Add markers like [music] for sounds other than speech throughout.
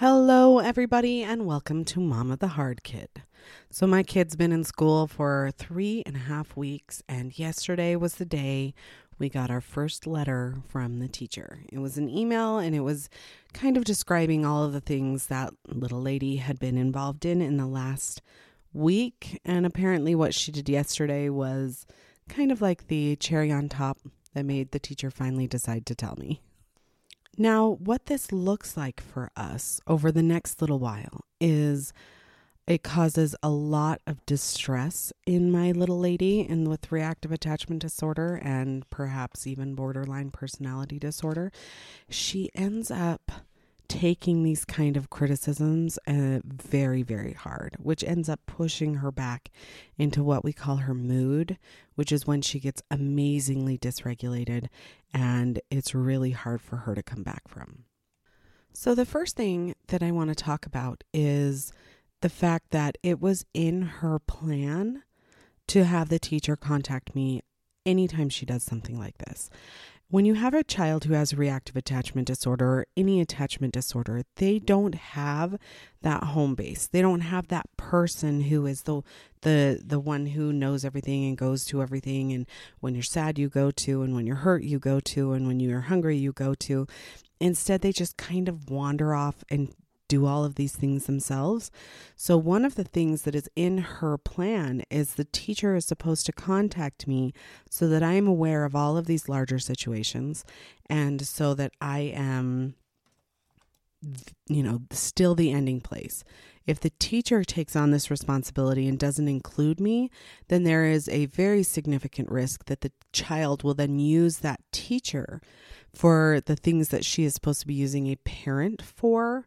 Hello, everybody, and welcome to Mama the Hard Kid. So, my kid's been in school for three and a half weeks, and yesterday was the day we got our first letter from the teacher. It was an email, and it was kind of describing all of the things that little lady had been involved in in the last week. And apparently, what she did yesterday was kind of like the cherry on top that made the teacher finally decide to tell me. Now, what this looks like for us over the next little while is it causes a lot of distress in my little lady and with reactive attachment disorder and perhaps even borderline personality disorder. She ends up taking these kind of criticisms uh, very, very hard, which ends up pushing her back into what we call her mood, which is when she gets amazingly dysregulated and it's really hard for her to come back from. So, the first thing that I want to talk about is the fact that it was in her plan to have the teacher contact me anytime she does something like this. When you have a child who has reactive attachment disorder or any attachment disorder, they don't have that home base. They don't have that person who is the the the one who knows everything and goes to everything and when you're sad you go to and when you're hurt you go to and when you're hungry you go to. Instead, they just kind of wander off and do all of these things themselves. So, one of the things that is in her plan is the teacher is supposed to contact me so that I am aware of all of these larger situations and so that I am, you know, still the ending place. If the teacher takes on this responsibility and doesn't include me, then there is a very significant risk that the child will then use that teacher for the things that she is supposed to be using a parent for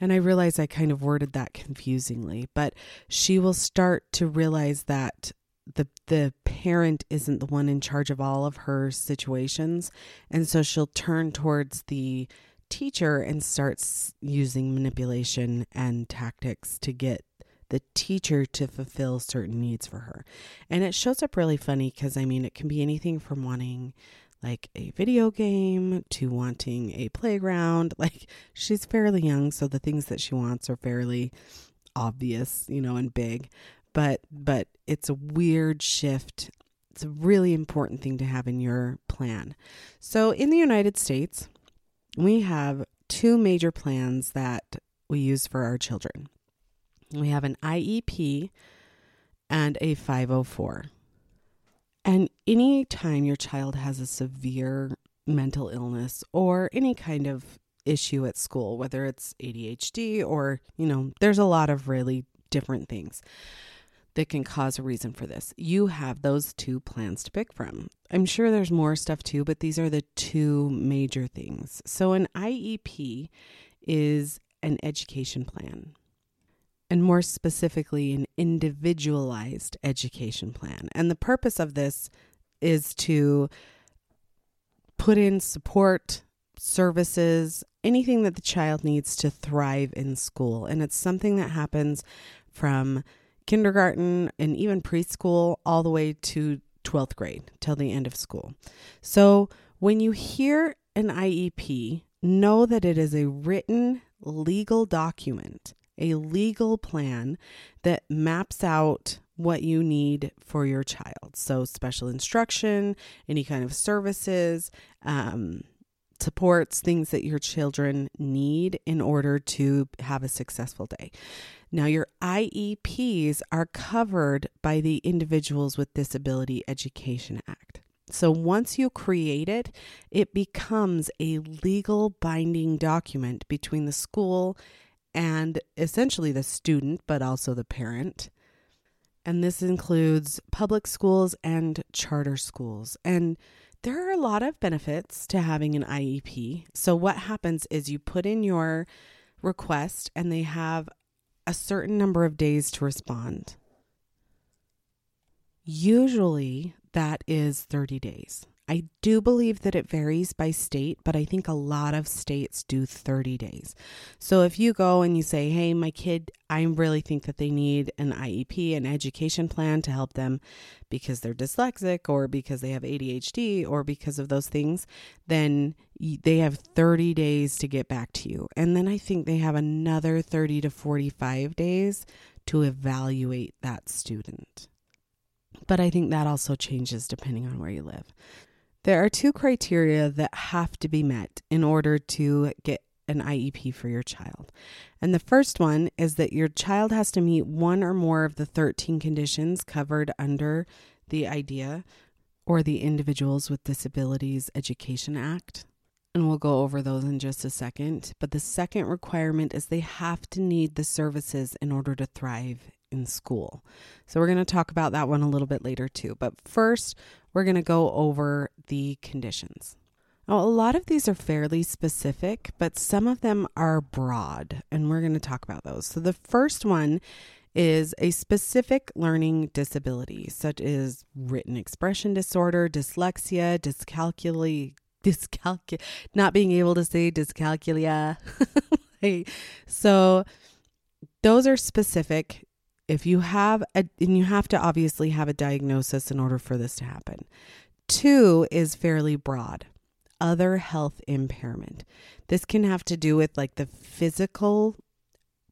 and I realize I kind of worded that confusingly, but she will start to realize that the the parent isn't the one in charge of all of her situations, and so she'll turn towards the teacher and starts using manipulation and tactics to get the teacher to fulfill certain needs for her. And it shows up really funny because I mean, it can be anything from wanting like a video game to wanting a playground. [laughs] Like she's fairly young, so the things that she wants are fairly obvious, you know, and big. But but it's a weird shift. It's a really important thing to have in your plan. So in the United States, we have two major plans that we use for our children. We have an IEP and a 504. And anytime your child has a severe mental illness or any kind of issue at school, whether it's ADHD or, you know, there's a lot of really different things that can cause a reason for this. You have those two plans to pick from. I'm sure there's more stuff too, but these are the two major things. So, an IEP is an education plan and more specifically, an individualized education plan. And the purpose of this is to put in support, services, anything that the child needs to thrive in school. And it's something that happens from kindergarten and even preschool all the way to 12th grade till the end of school. So when you hear an IEP, know that it is a written legal document a legal plan that maps out what you need for your child. So, special instruction, any kind of services, um, supports, things that your children need in order to have a successful day. Now, your IEPs are covered by the Individuals with Disability Education Act. So once you create it, it becomes a legal binding document between the school and essentially the student, but also the parent. And this includes public schools and charter schools. And there are a lot of benefits to having an IEP. So, what happens is you put in your request, and they have a certain number of days to respond. Usually, that is 30 days. I do believe that it varies by state, but I think a lot of states do 30 days. So if you go and you say, hey, my kid, I really think that they need an IEP, an education plan to help them because they're dyslexic or because they have ADHD or because of those things, then they have 30 days to get back to you. And then I think they have another 30 to 45 days to evaluate that student. But I think that also changes depending on where you live. There are two criteria that have to be met in order to get an IEP for your child. And the first one is that your child has to meet one or more of the 13 conditions covered under the IDEA or the Individuals with Disabilities Education Act. And we'll go over those in just a second. But the second requirement is they have to need the services in order to thrive in school. So we're going to talk about that one a little bit later too. But first, we're going to go over the conditions. Now, a lot of these are fairly specific, but some of them are broad, and we're going to talk about those. So, the first one is a specific learning disability, such as written expression disorder, dyslexia, dyscalculia, dyscalculia, not being able to say dyscalculia. [laughs] so, those are specific if you have a, and you have to obviously have a diagnosis in order for this to happen. Two is fairly broad other health impairment. This can have to do with like the physical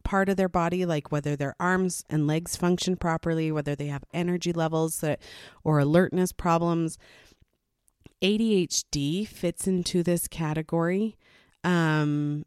part of their body, like whether their arms and legs function properly, whether they have energy levels that, or alertness problems. ADHD fits into this category. Um,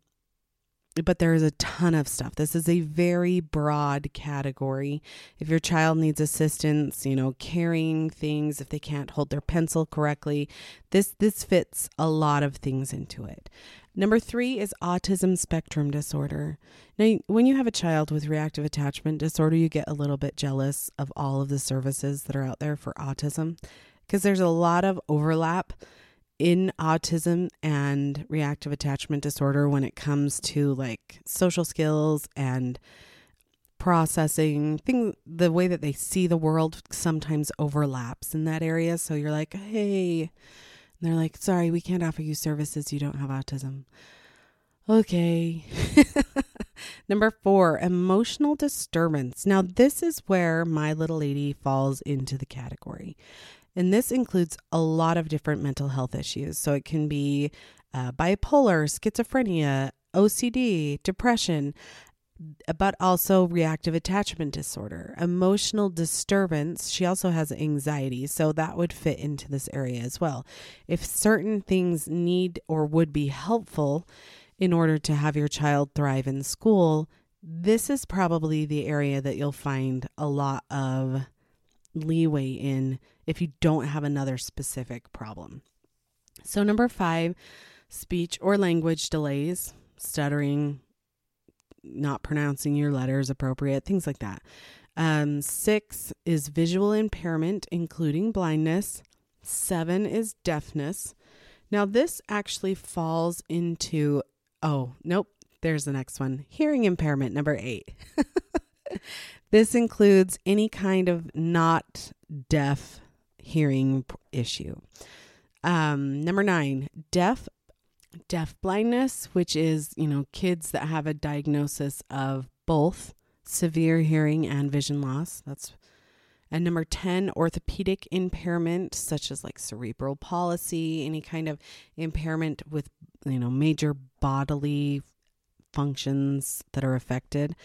but there is a ton of stuff. This is a very broad category. If your child needs assistance, you know, carrying things, if they can't hold their pencil correctly, this this fits a lot of things into it. Number 3 is autism spectrum disorder. Now, when you have a child with reactive attachment disorder, you get a little bit jealous of all of the services that are out there for autism because there's a lot of overlap in autism and reactive attachment disorder when it comes to like social skills and processing the way that they see the world sometimes overlaps in that area. So you're like hey and they're like sorry we can't offer you services. You don't have autism. Okay. [laughs] Number 4 emotional disturbance. Now this is where my little lady falls into the category and this includes a lot of different mental health issues. So it can be uh, bipolar, schizophrenia, OCD, depression, but also reactive attachment disorder, emotional disturbance. She also has anxiety, so that would fit into this area as well. If certain things need or would be helpful in order to have your child thrive in school, this is probably the area that you'll find a lot of leeway in if you don't have another specific problem. So, number five, speech or language delays, stuttering, not pronouncing your letters appropriate, things like that. Um, six is visual impairment, including blindness. Seven is deafness. Now, this actually falls into, oh, nope, there's the next one hearing impairment, number eight. [laughs] this includes any kind of not deaf hearing issue. Um, number nine, deaf deaf blindness, which is you know kids that have a diagnosis of both severe hearing and vision loss. That's and number 10, orthopedic impairment, such as like cerebral palsy, any kind of impairment with, you know, major bodily functions that are affected.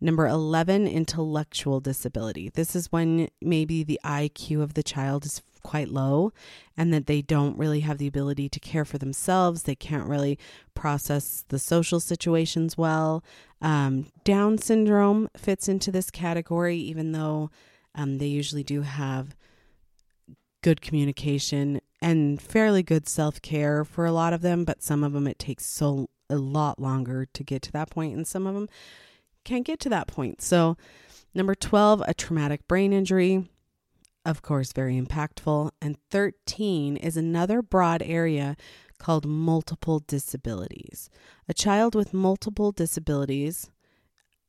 Number 11, intellectual disability. This is when maybe the IQ of the child is quite low and that they don't really have the ability to care for themselves. They can't really process the social situations well. Um, Down syndrome fits into this category, even though um, they usually do have good communication and fairly good self care for a lot of them, but some of them it takes so a lot longer to get to that point, and some of them can't get to that point. So, number 12, a traumatic brain injury. Of course, very impactful. And 13 is another broad area called multiple disabilities. A child with multiple disabilities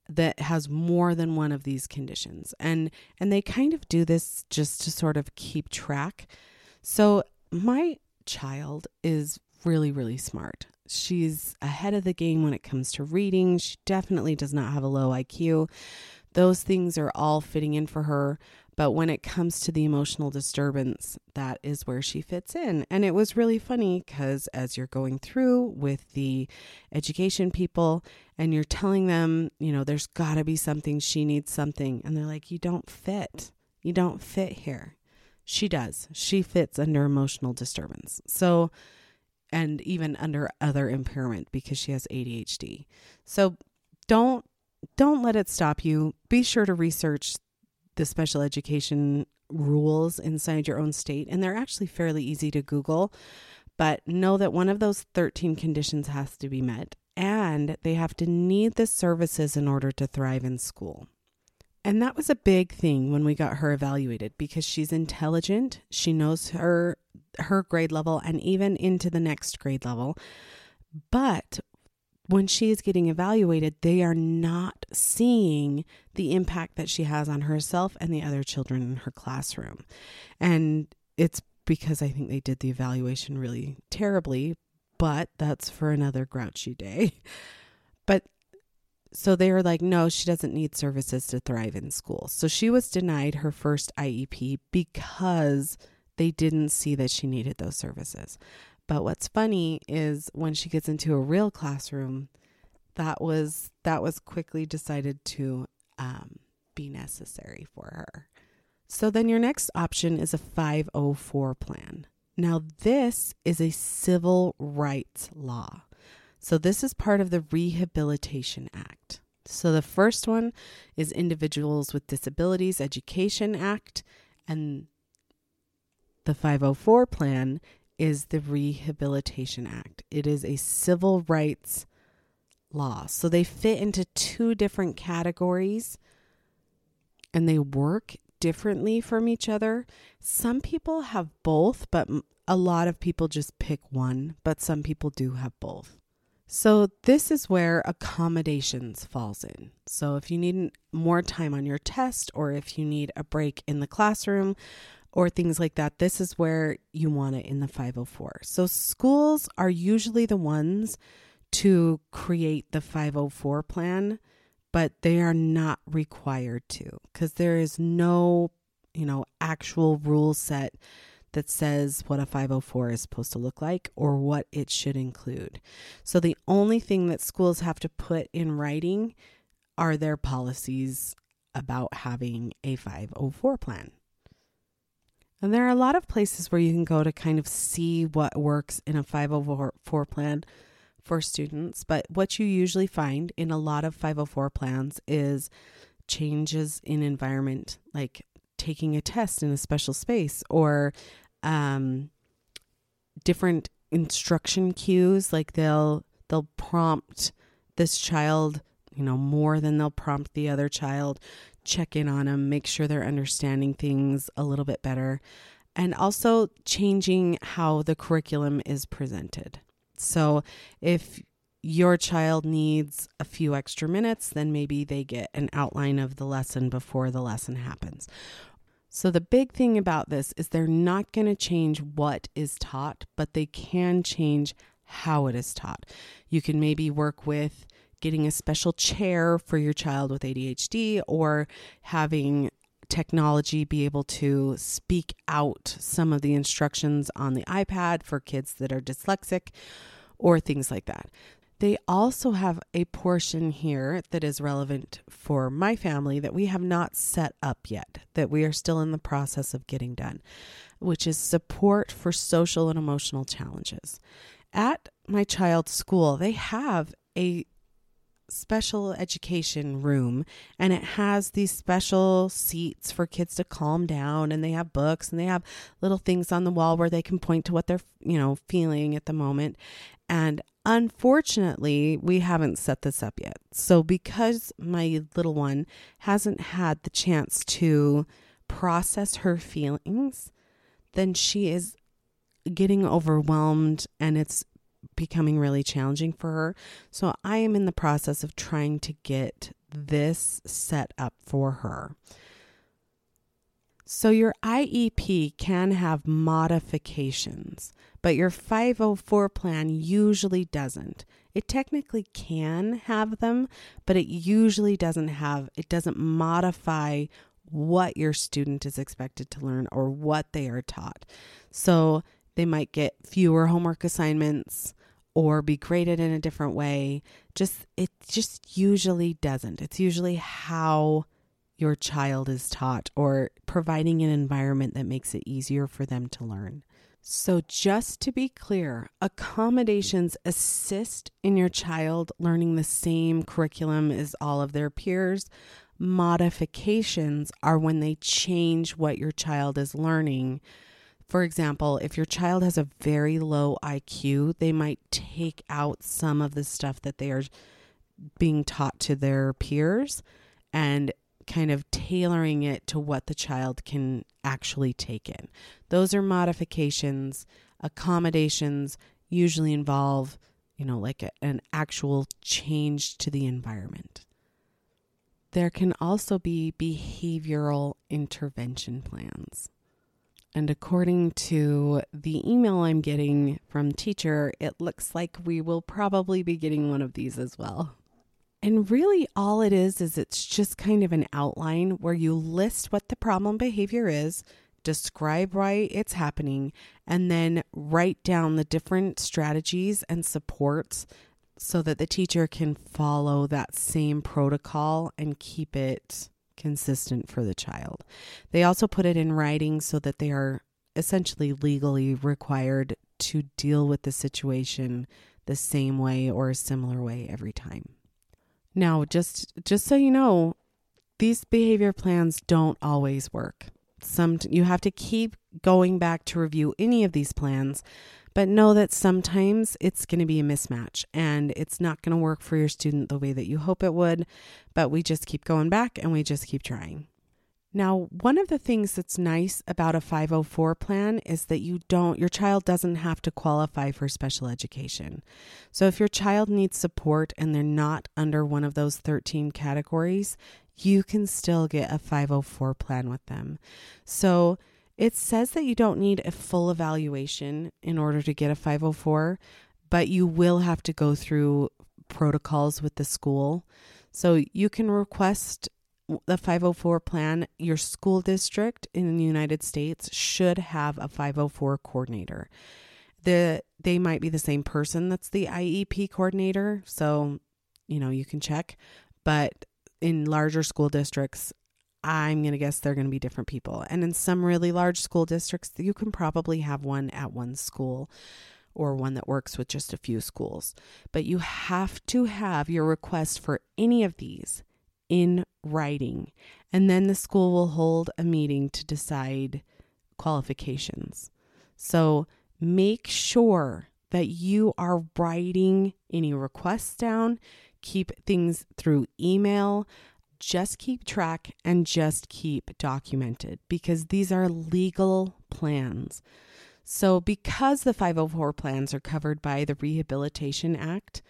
that has more than one of these conditions. And and they kind of do this just to sort of keep track. So my child is really, really smart. She's ahead of the game when it comes to reading. She definitely does not have a low IQ. Those things are all fitting in for her. But when it comes to the emotional disturbance, that is where she fits in. And it was really funny because as you're going through with the education people and you're telling them, you know, there's got to be something, she needs something. And they're like, you don't fit. You don't fit here. She does. She fits under emotional disturbance. So, and even under other impairment because she has ADHD. So don't don't let it stop you. Be sure to research the special education rules inside your own state, and they're actually fairly easy to Google. But know that one of those 13 conditions has to be met, and they have to need the services in order to thrive in school. And that was a big thing when we got her evaluated because she's intelligent, she knows her her grade level and even into the next grade level. But when she is getting evaluated, they are not seeing the impact that she has on herself and the other children in her classroom. And it's because I think they did the evaluation really terribly, but that's for another grouchy day. [laughs] But so they were like, no, she doesn't need services to thrive in school. So she was denied her first IEP because they didn't see that she needed those services. But what's funny is when she gets into a real classroom, that was that was quickly decided to um, be necessary for her. So then your next option is a 504 plan. Now this is a civil rights law. So this is part of the Rehabilitation Act. So the first one is Individuals with Disabilities Education Act and the 504 plan is the Rehabilitation Act. It is a civil rights law. So they fit into two different categories and they work differently from each other. Some people have both, but a lot of people just pick one, but some people do have both. So this is where accommodations falls in. So if you need more time on your test or if you need a break in the classroom or things like that, this is where you want it in the 504. So schools are usually the ones to create the 504 plan, but they are not required to because there is no, you know, actual rule set that says what a 504 is supposed to look like or what it should include. So the only thing that schools have to put in writing are their policies about having a 504 plan. And there are a lot of places where you can go to kind of see what works in a 504 plan for students. But what you usually find in a lot of 504 plans is changes in environment, like taking a test in a special space or um, different instruction cues. Like they'll they'll prompt this child, you know, more than they'll prompt the other child check in on them, make sure they're understanding things a little bit better, and also changing how the curriculum is presented. So if your child needs a few extra minutes, then maybe they get an outline of the lesson before the lesson happens. So, the big thing about this is they're not going to change what is taught, but they can change how it is taught. You can maybe work with getting a special chair for your child with ADHD or having technology be able to speak out some of the instructions on the iPad for kids that are dyslexic or things like that. They also have a portion here that is relevant for my family that we have not set up yet, that we are still in the process of getting done, which is support for social and emotional challenges. At my child's school, they have a special education room and it has these special seats for kids to calm down and they have books and they have little things on the wall where they can point to what they're you know feeling at the moment. And unfortunately we haven't set this up yet. So because my little one hasn't had the chance to process her feelings then she is getting overwhelmed and it's becoming really challenging for her. So I am in the process of trying to get this set up for her. So your IEP can have modifications, but your 504 plan usually doesn't. It technically can have them, but it usually doesn't have, it doesn't modify what your student is expected to learn or what they are taught. So they might get fewer homework assignments or be graded in a different way. Just it just usually doesn't. It's usually how your child is taught or providing an environment that makes it easier for them to learn. So, just to be clear, accommodations assist in your child learning the same curriculum as all of their peers. Modifications are when they change what your child is learning. For example, if your child has a very low IQ, they might take out some of the stuff that they are being taught to their peers and kind of tailoring it to what the child can actually take in. Those are modifications. Accommodations usually involve, you know, like a, an actual change to the environment. There can also be behavioral intervention plans. And according to the email I'm getting from teacher, it looks like we will probably be getting one of these as well. And really, all it is is it's just kind of an outline where you list what the problem behavior is, describe why it's happening, and then write down the different strategies and supports so that the teacher can follow that same protocol and keep it consistent for the child. They also put it in writing so that they are essentially legally required to deal with the situation the same way or a similar way every time. Now, just just so you know, these behavior plans don't always work. Some you have to keep going back to review any of these plans, but know that sometimes it's going to be a mismatch and it's not going to work for your student the way that you hope it would, but we just keep going back and we just keep trying. Now, one of the things that's nice about a 504 plan is that you don't, your child doesn't have to qualify for special education. So if your child needs support and they're not under one of those 13 categories, you can still get a 504 plan with them. So it says that you don't need a full evaluation in order to get a 504, but you will have to go through protocols with the school. So you can request the 504 plan, your school district in the United States should have a 504 coordinator. The they might be the same person that's the IEP coordinator, so you know, you can check, but in larger school districts, I'm going to guess they're going to be different people. And in some really large school districts, you can probably have one at one school or one that works with just a few schools. But you have to have your request for any of these in writing. And then the school will hold a meeting to decide qualifications. So make sure that you are writing any requests down, keep things through email. Just keep track and just keep documented because these are legal plans. So, because the 504 plans are covered by the Rehabilitation Act,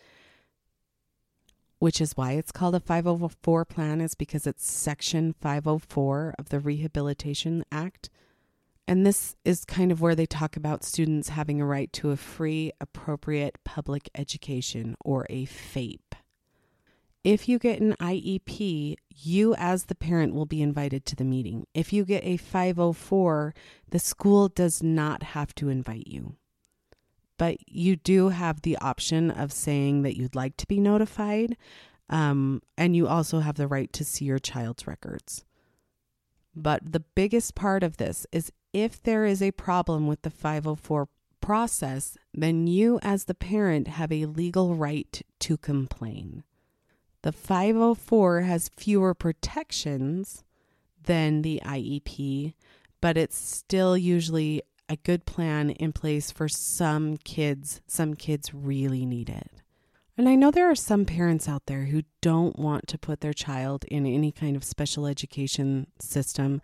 which is why it's called a 504 plan, is because it's Section 504 of the Rehabilitation Act. And this is kind of where they talk about students having a right to a free, appropriate public education or a FAPE. If you get an IEP, you as the parent will be invited to the meeting. If you get a 504, the school does not have to invite you but you do have the option of saying that you'd like to be notified. Um, and you also have the right to see your child's records. But the biggest part of this is if there is a problem with the 504 process, then you, as the parent, have a legal right to complain. The 504 has fewer protections than the IEP, but it's still usually a good plan in place for some kids. Some kids really need it. And I know there are some parents out there who don't want to put their child in any kind of special education system.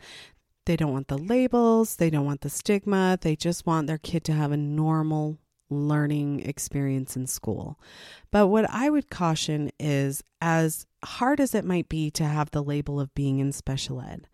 They don't want the labels, they don't want the stigma, they just want their kid to have a normal learning experience in school. But what I would caution is as hard as it might be to have the label of being in special ed,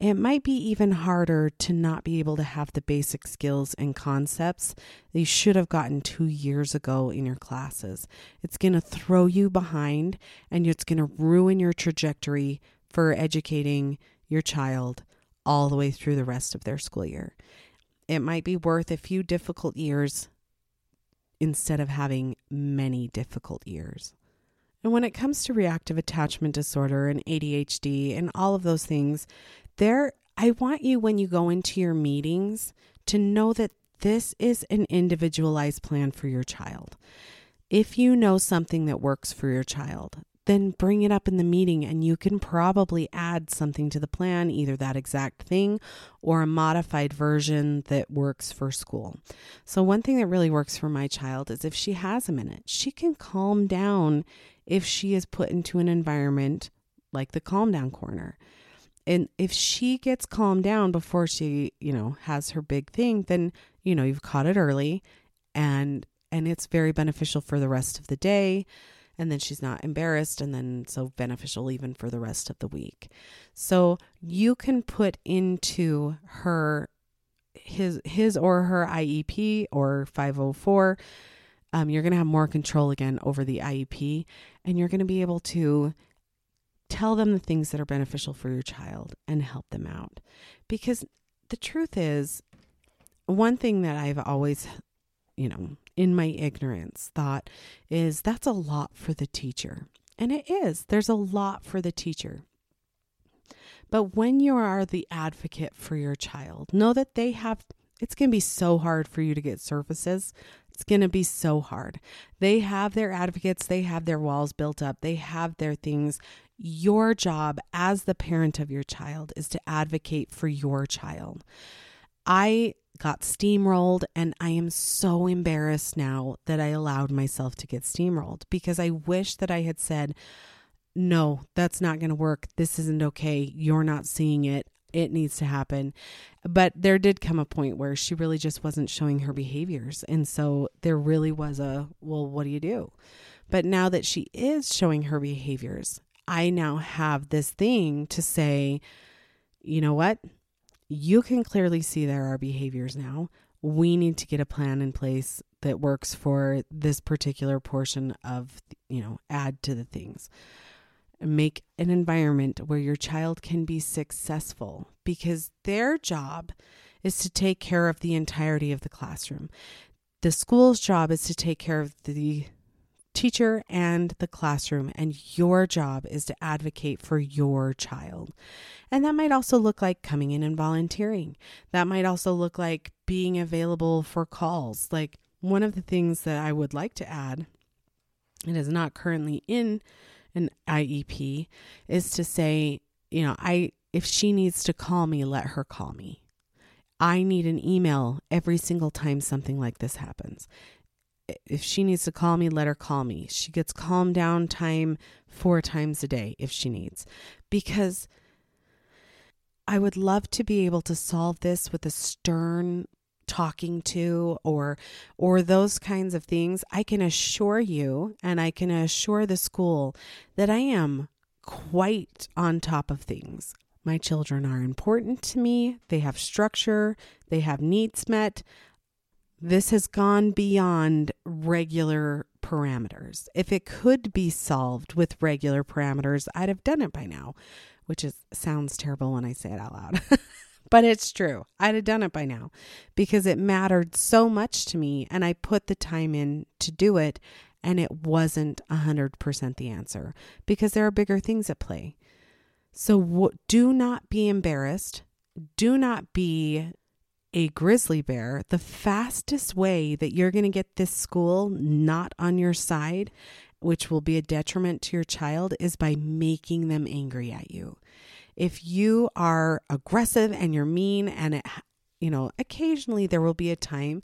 it might be even harder to not be able to have the basic skills and concepts that you should have gotten two years ago in your classes. It's going to throw you behind and it's going to ruin your trajectory for educating your child all the way through the rest of their school year. It might be worth a few difficult years instead of having many difficult years. And when it comes to reactive attachment disorder and ADHD and all of those things, there I want you when you go into your meetings to know that this is an individualized plan for your child. If you know something that works for your child, then bring it up in the meeting and you can probably add something to the plan, either that exact thing or a modified version that works for school. So, one thing that really works for my child is if she has a minute, she can calm down if she is put into an environment like the calm down corner. And if she gets calmed down before she, you know, has her big thing, then, you know, you've caught it early and and it's very beneficial for the rest of the day and then she's not embarrassed and then so beneficial even for the rest of the week. So you can put into her his his or her IEP or 504 um, you're going to have more control again over the IEP and you're going to be able to tell them the things that are beneficial for your child and help them out. Because the truth is, one thing that I've always, you know, in my ignorance thought is that's a lot for the teacher. And it is, there's a lot for the teacher. But when you are the advocate for your child, know that they have, it's going to be so hard for you to get services. It's going to be so hard. They have their advocates, they have their walls built up, they have their things. Your job as the parent of your child is to advocate for your child. I got steamrolled, and I am so embarrassed now that I allowed myself to get steamrolled because I wish that I had said, No, that's not going to work. This isn't okay. You're not seeing it. It needs to happen. But there did come a point where she really just wasn't showing her behaviors. And so there really was a, well, what do you do? But now that she is showing her behaviors, I now have this thing to say, you know what? You can clearly see there are behaviors now. We need to get a plan in place that works for this particular portion of, you know, add to the things. Make an environment where your child can be successful because their job is to take care of the entirety of the classroom. The school's job is to take care of the teacher and the classroom, and your job is to advocate for your child. And that might also look like coming in and volunteering. That might also look like being available for calls. Like one of the things that I would like to add, it is not currently in an IEP, is to say, you know, I if she needs to call me, let her call me. I need an email every single time something like this happens if she needs to call me, let her call me. She gets calm down time four times a day if she needs. Because I would love to be able to solve this with a stern talking to or or those kinds of things. I can assure you and I can assure the school that I am quite on top of things. My children are important to me. They have structure, they have needs met. This has gone beyond regular parameters. If it could be solved with regular parameters, I'd have done it by now, which is sounds terrible when I say it out loud. [laughs] but it's true. I'd have done it by now because it mattered so much to me and I put the time in to do it and it wasn't 100% the answer because there are bigger things at play. So w- do not be embarrassed. Do not be a grizzly bear, the fastest way that you're going to get this school not on your side, which will be a detriment to your child, is by making them angry at you. If you are aggressive and you're mean, and it, you know, occasionally there will be a time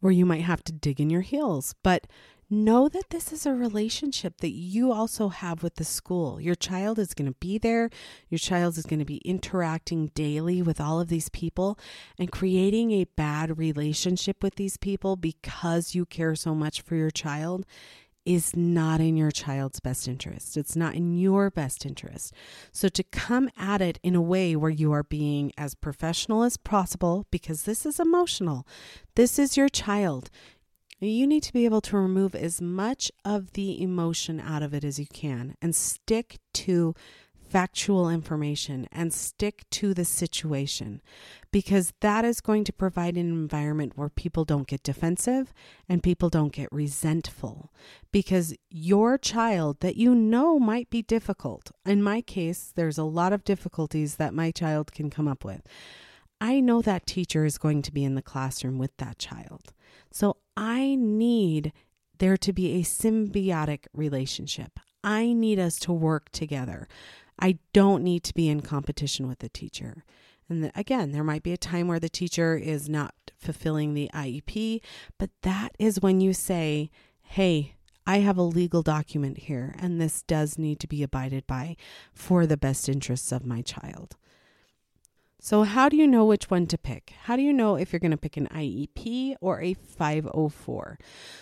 where you might have to dig in your heels, but know that this is a relationship that you also have with the school. Your child is going to be there. Your child is going to be interacting daily with all of these people and creating a bad relationship with these people because you care so much for your child is not in your child's best interest. It's not in your best interest. So, to come at it in a way where you are being as professional as possible, because this is emotional, this is your child. You need to be able to remove as much of the emotion out of it as you can and stick to factual information and stick to the situation because that is going to provide an environment where people don't get defensive and people don't get resentful because your child that you know might be difficult. In my case, there's a lot of difficulties that my child can come up with. I know that teacher is going to be in the classroom with that child. So I need there to be a symbiotic relationship. I need us to work together. I don't need to be in competition with the teacher. And again, there might be a time where the teacher is not fulfilling the IEP, but that is when you say, hey, I have a legal document here, and this does need to be abided by for the best interests of my child. So, how do you know which one to pick? How do you know if you're going to pick an IEP or a 504?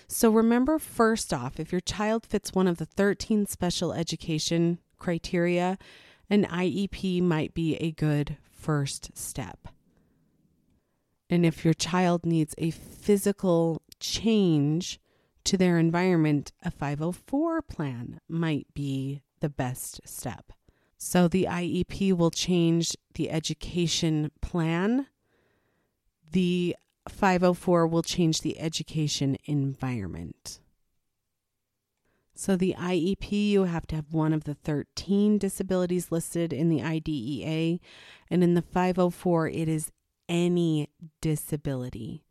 So, remember first off, if your child fits one of the 13 special education criteria, an IEP might be a good first step. And if your child needs a physical change to their environment, a 504 plan might be the best step. So the IEP will change the education plan. The 504 will change the education environment. So, the IEP, you have to have one of the 13 disabilities listed in the IDEA. And in the 504, it is any disability.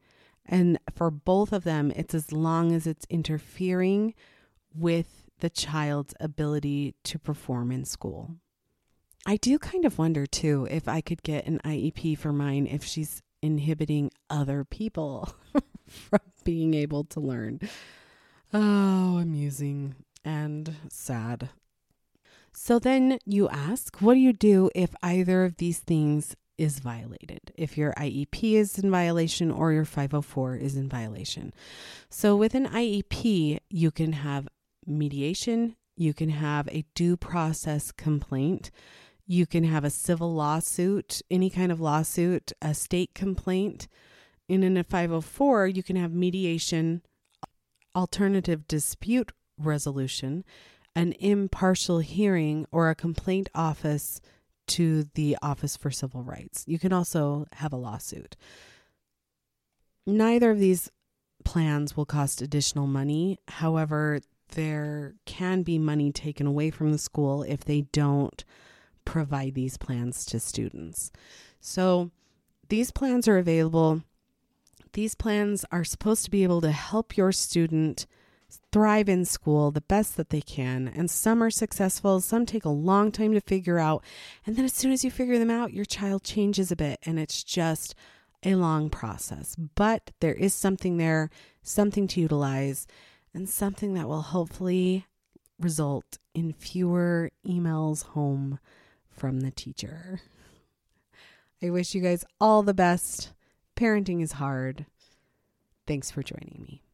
And for both of them, it's as long as it's interfering with the child's ability to perform in school. I do kind of wonder too if I could get an IEP for mine if she's inhibiting other people [laughs] from being able to learn. Oh, amusing and sad. So then you ask, what do you do if either of these things is violated? If your IEP is in violation or your 504 is in violation. So with an IEP, you can have mediation, you can have a due process complaint, you can have a civil lawsuit, any kind of lawsuit, a state complaint. And in a 504, you can have mediation, alternative dispute resolution, an impartial hearing, or a complaint office to the Office for Civil Rights. You can also have a lawsuit. Neither of these plans will cost additional money. However, there can be money taken away from the school if they don't provide these plans to students. So, these plans are available these plans are supposed to be able to help your student thrive in school the best that they can. And some are successful, some take a long time to figure out. And then as soon as you figure them out, your child changes a bit and it's just a long process. But there is something there, something to utilize, and something that will hopefully result in fewer emails home from the teacher. I wish you guys all the best. Parenting is hard. Thanks for joining me.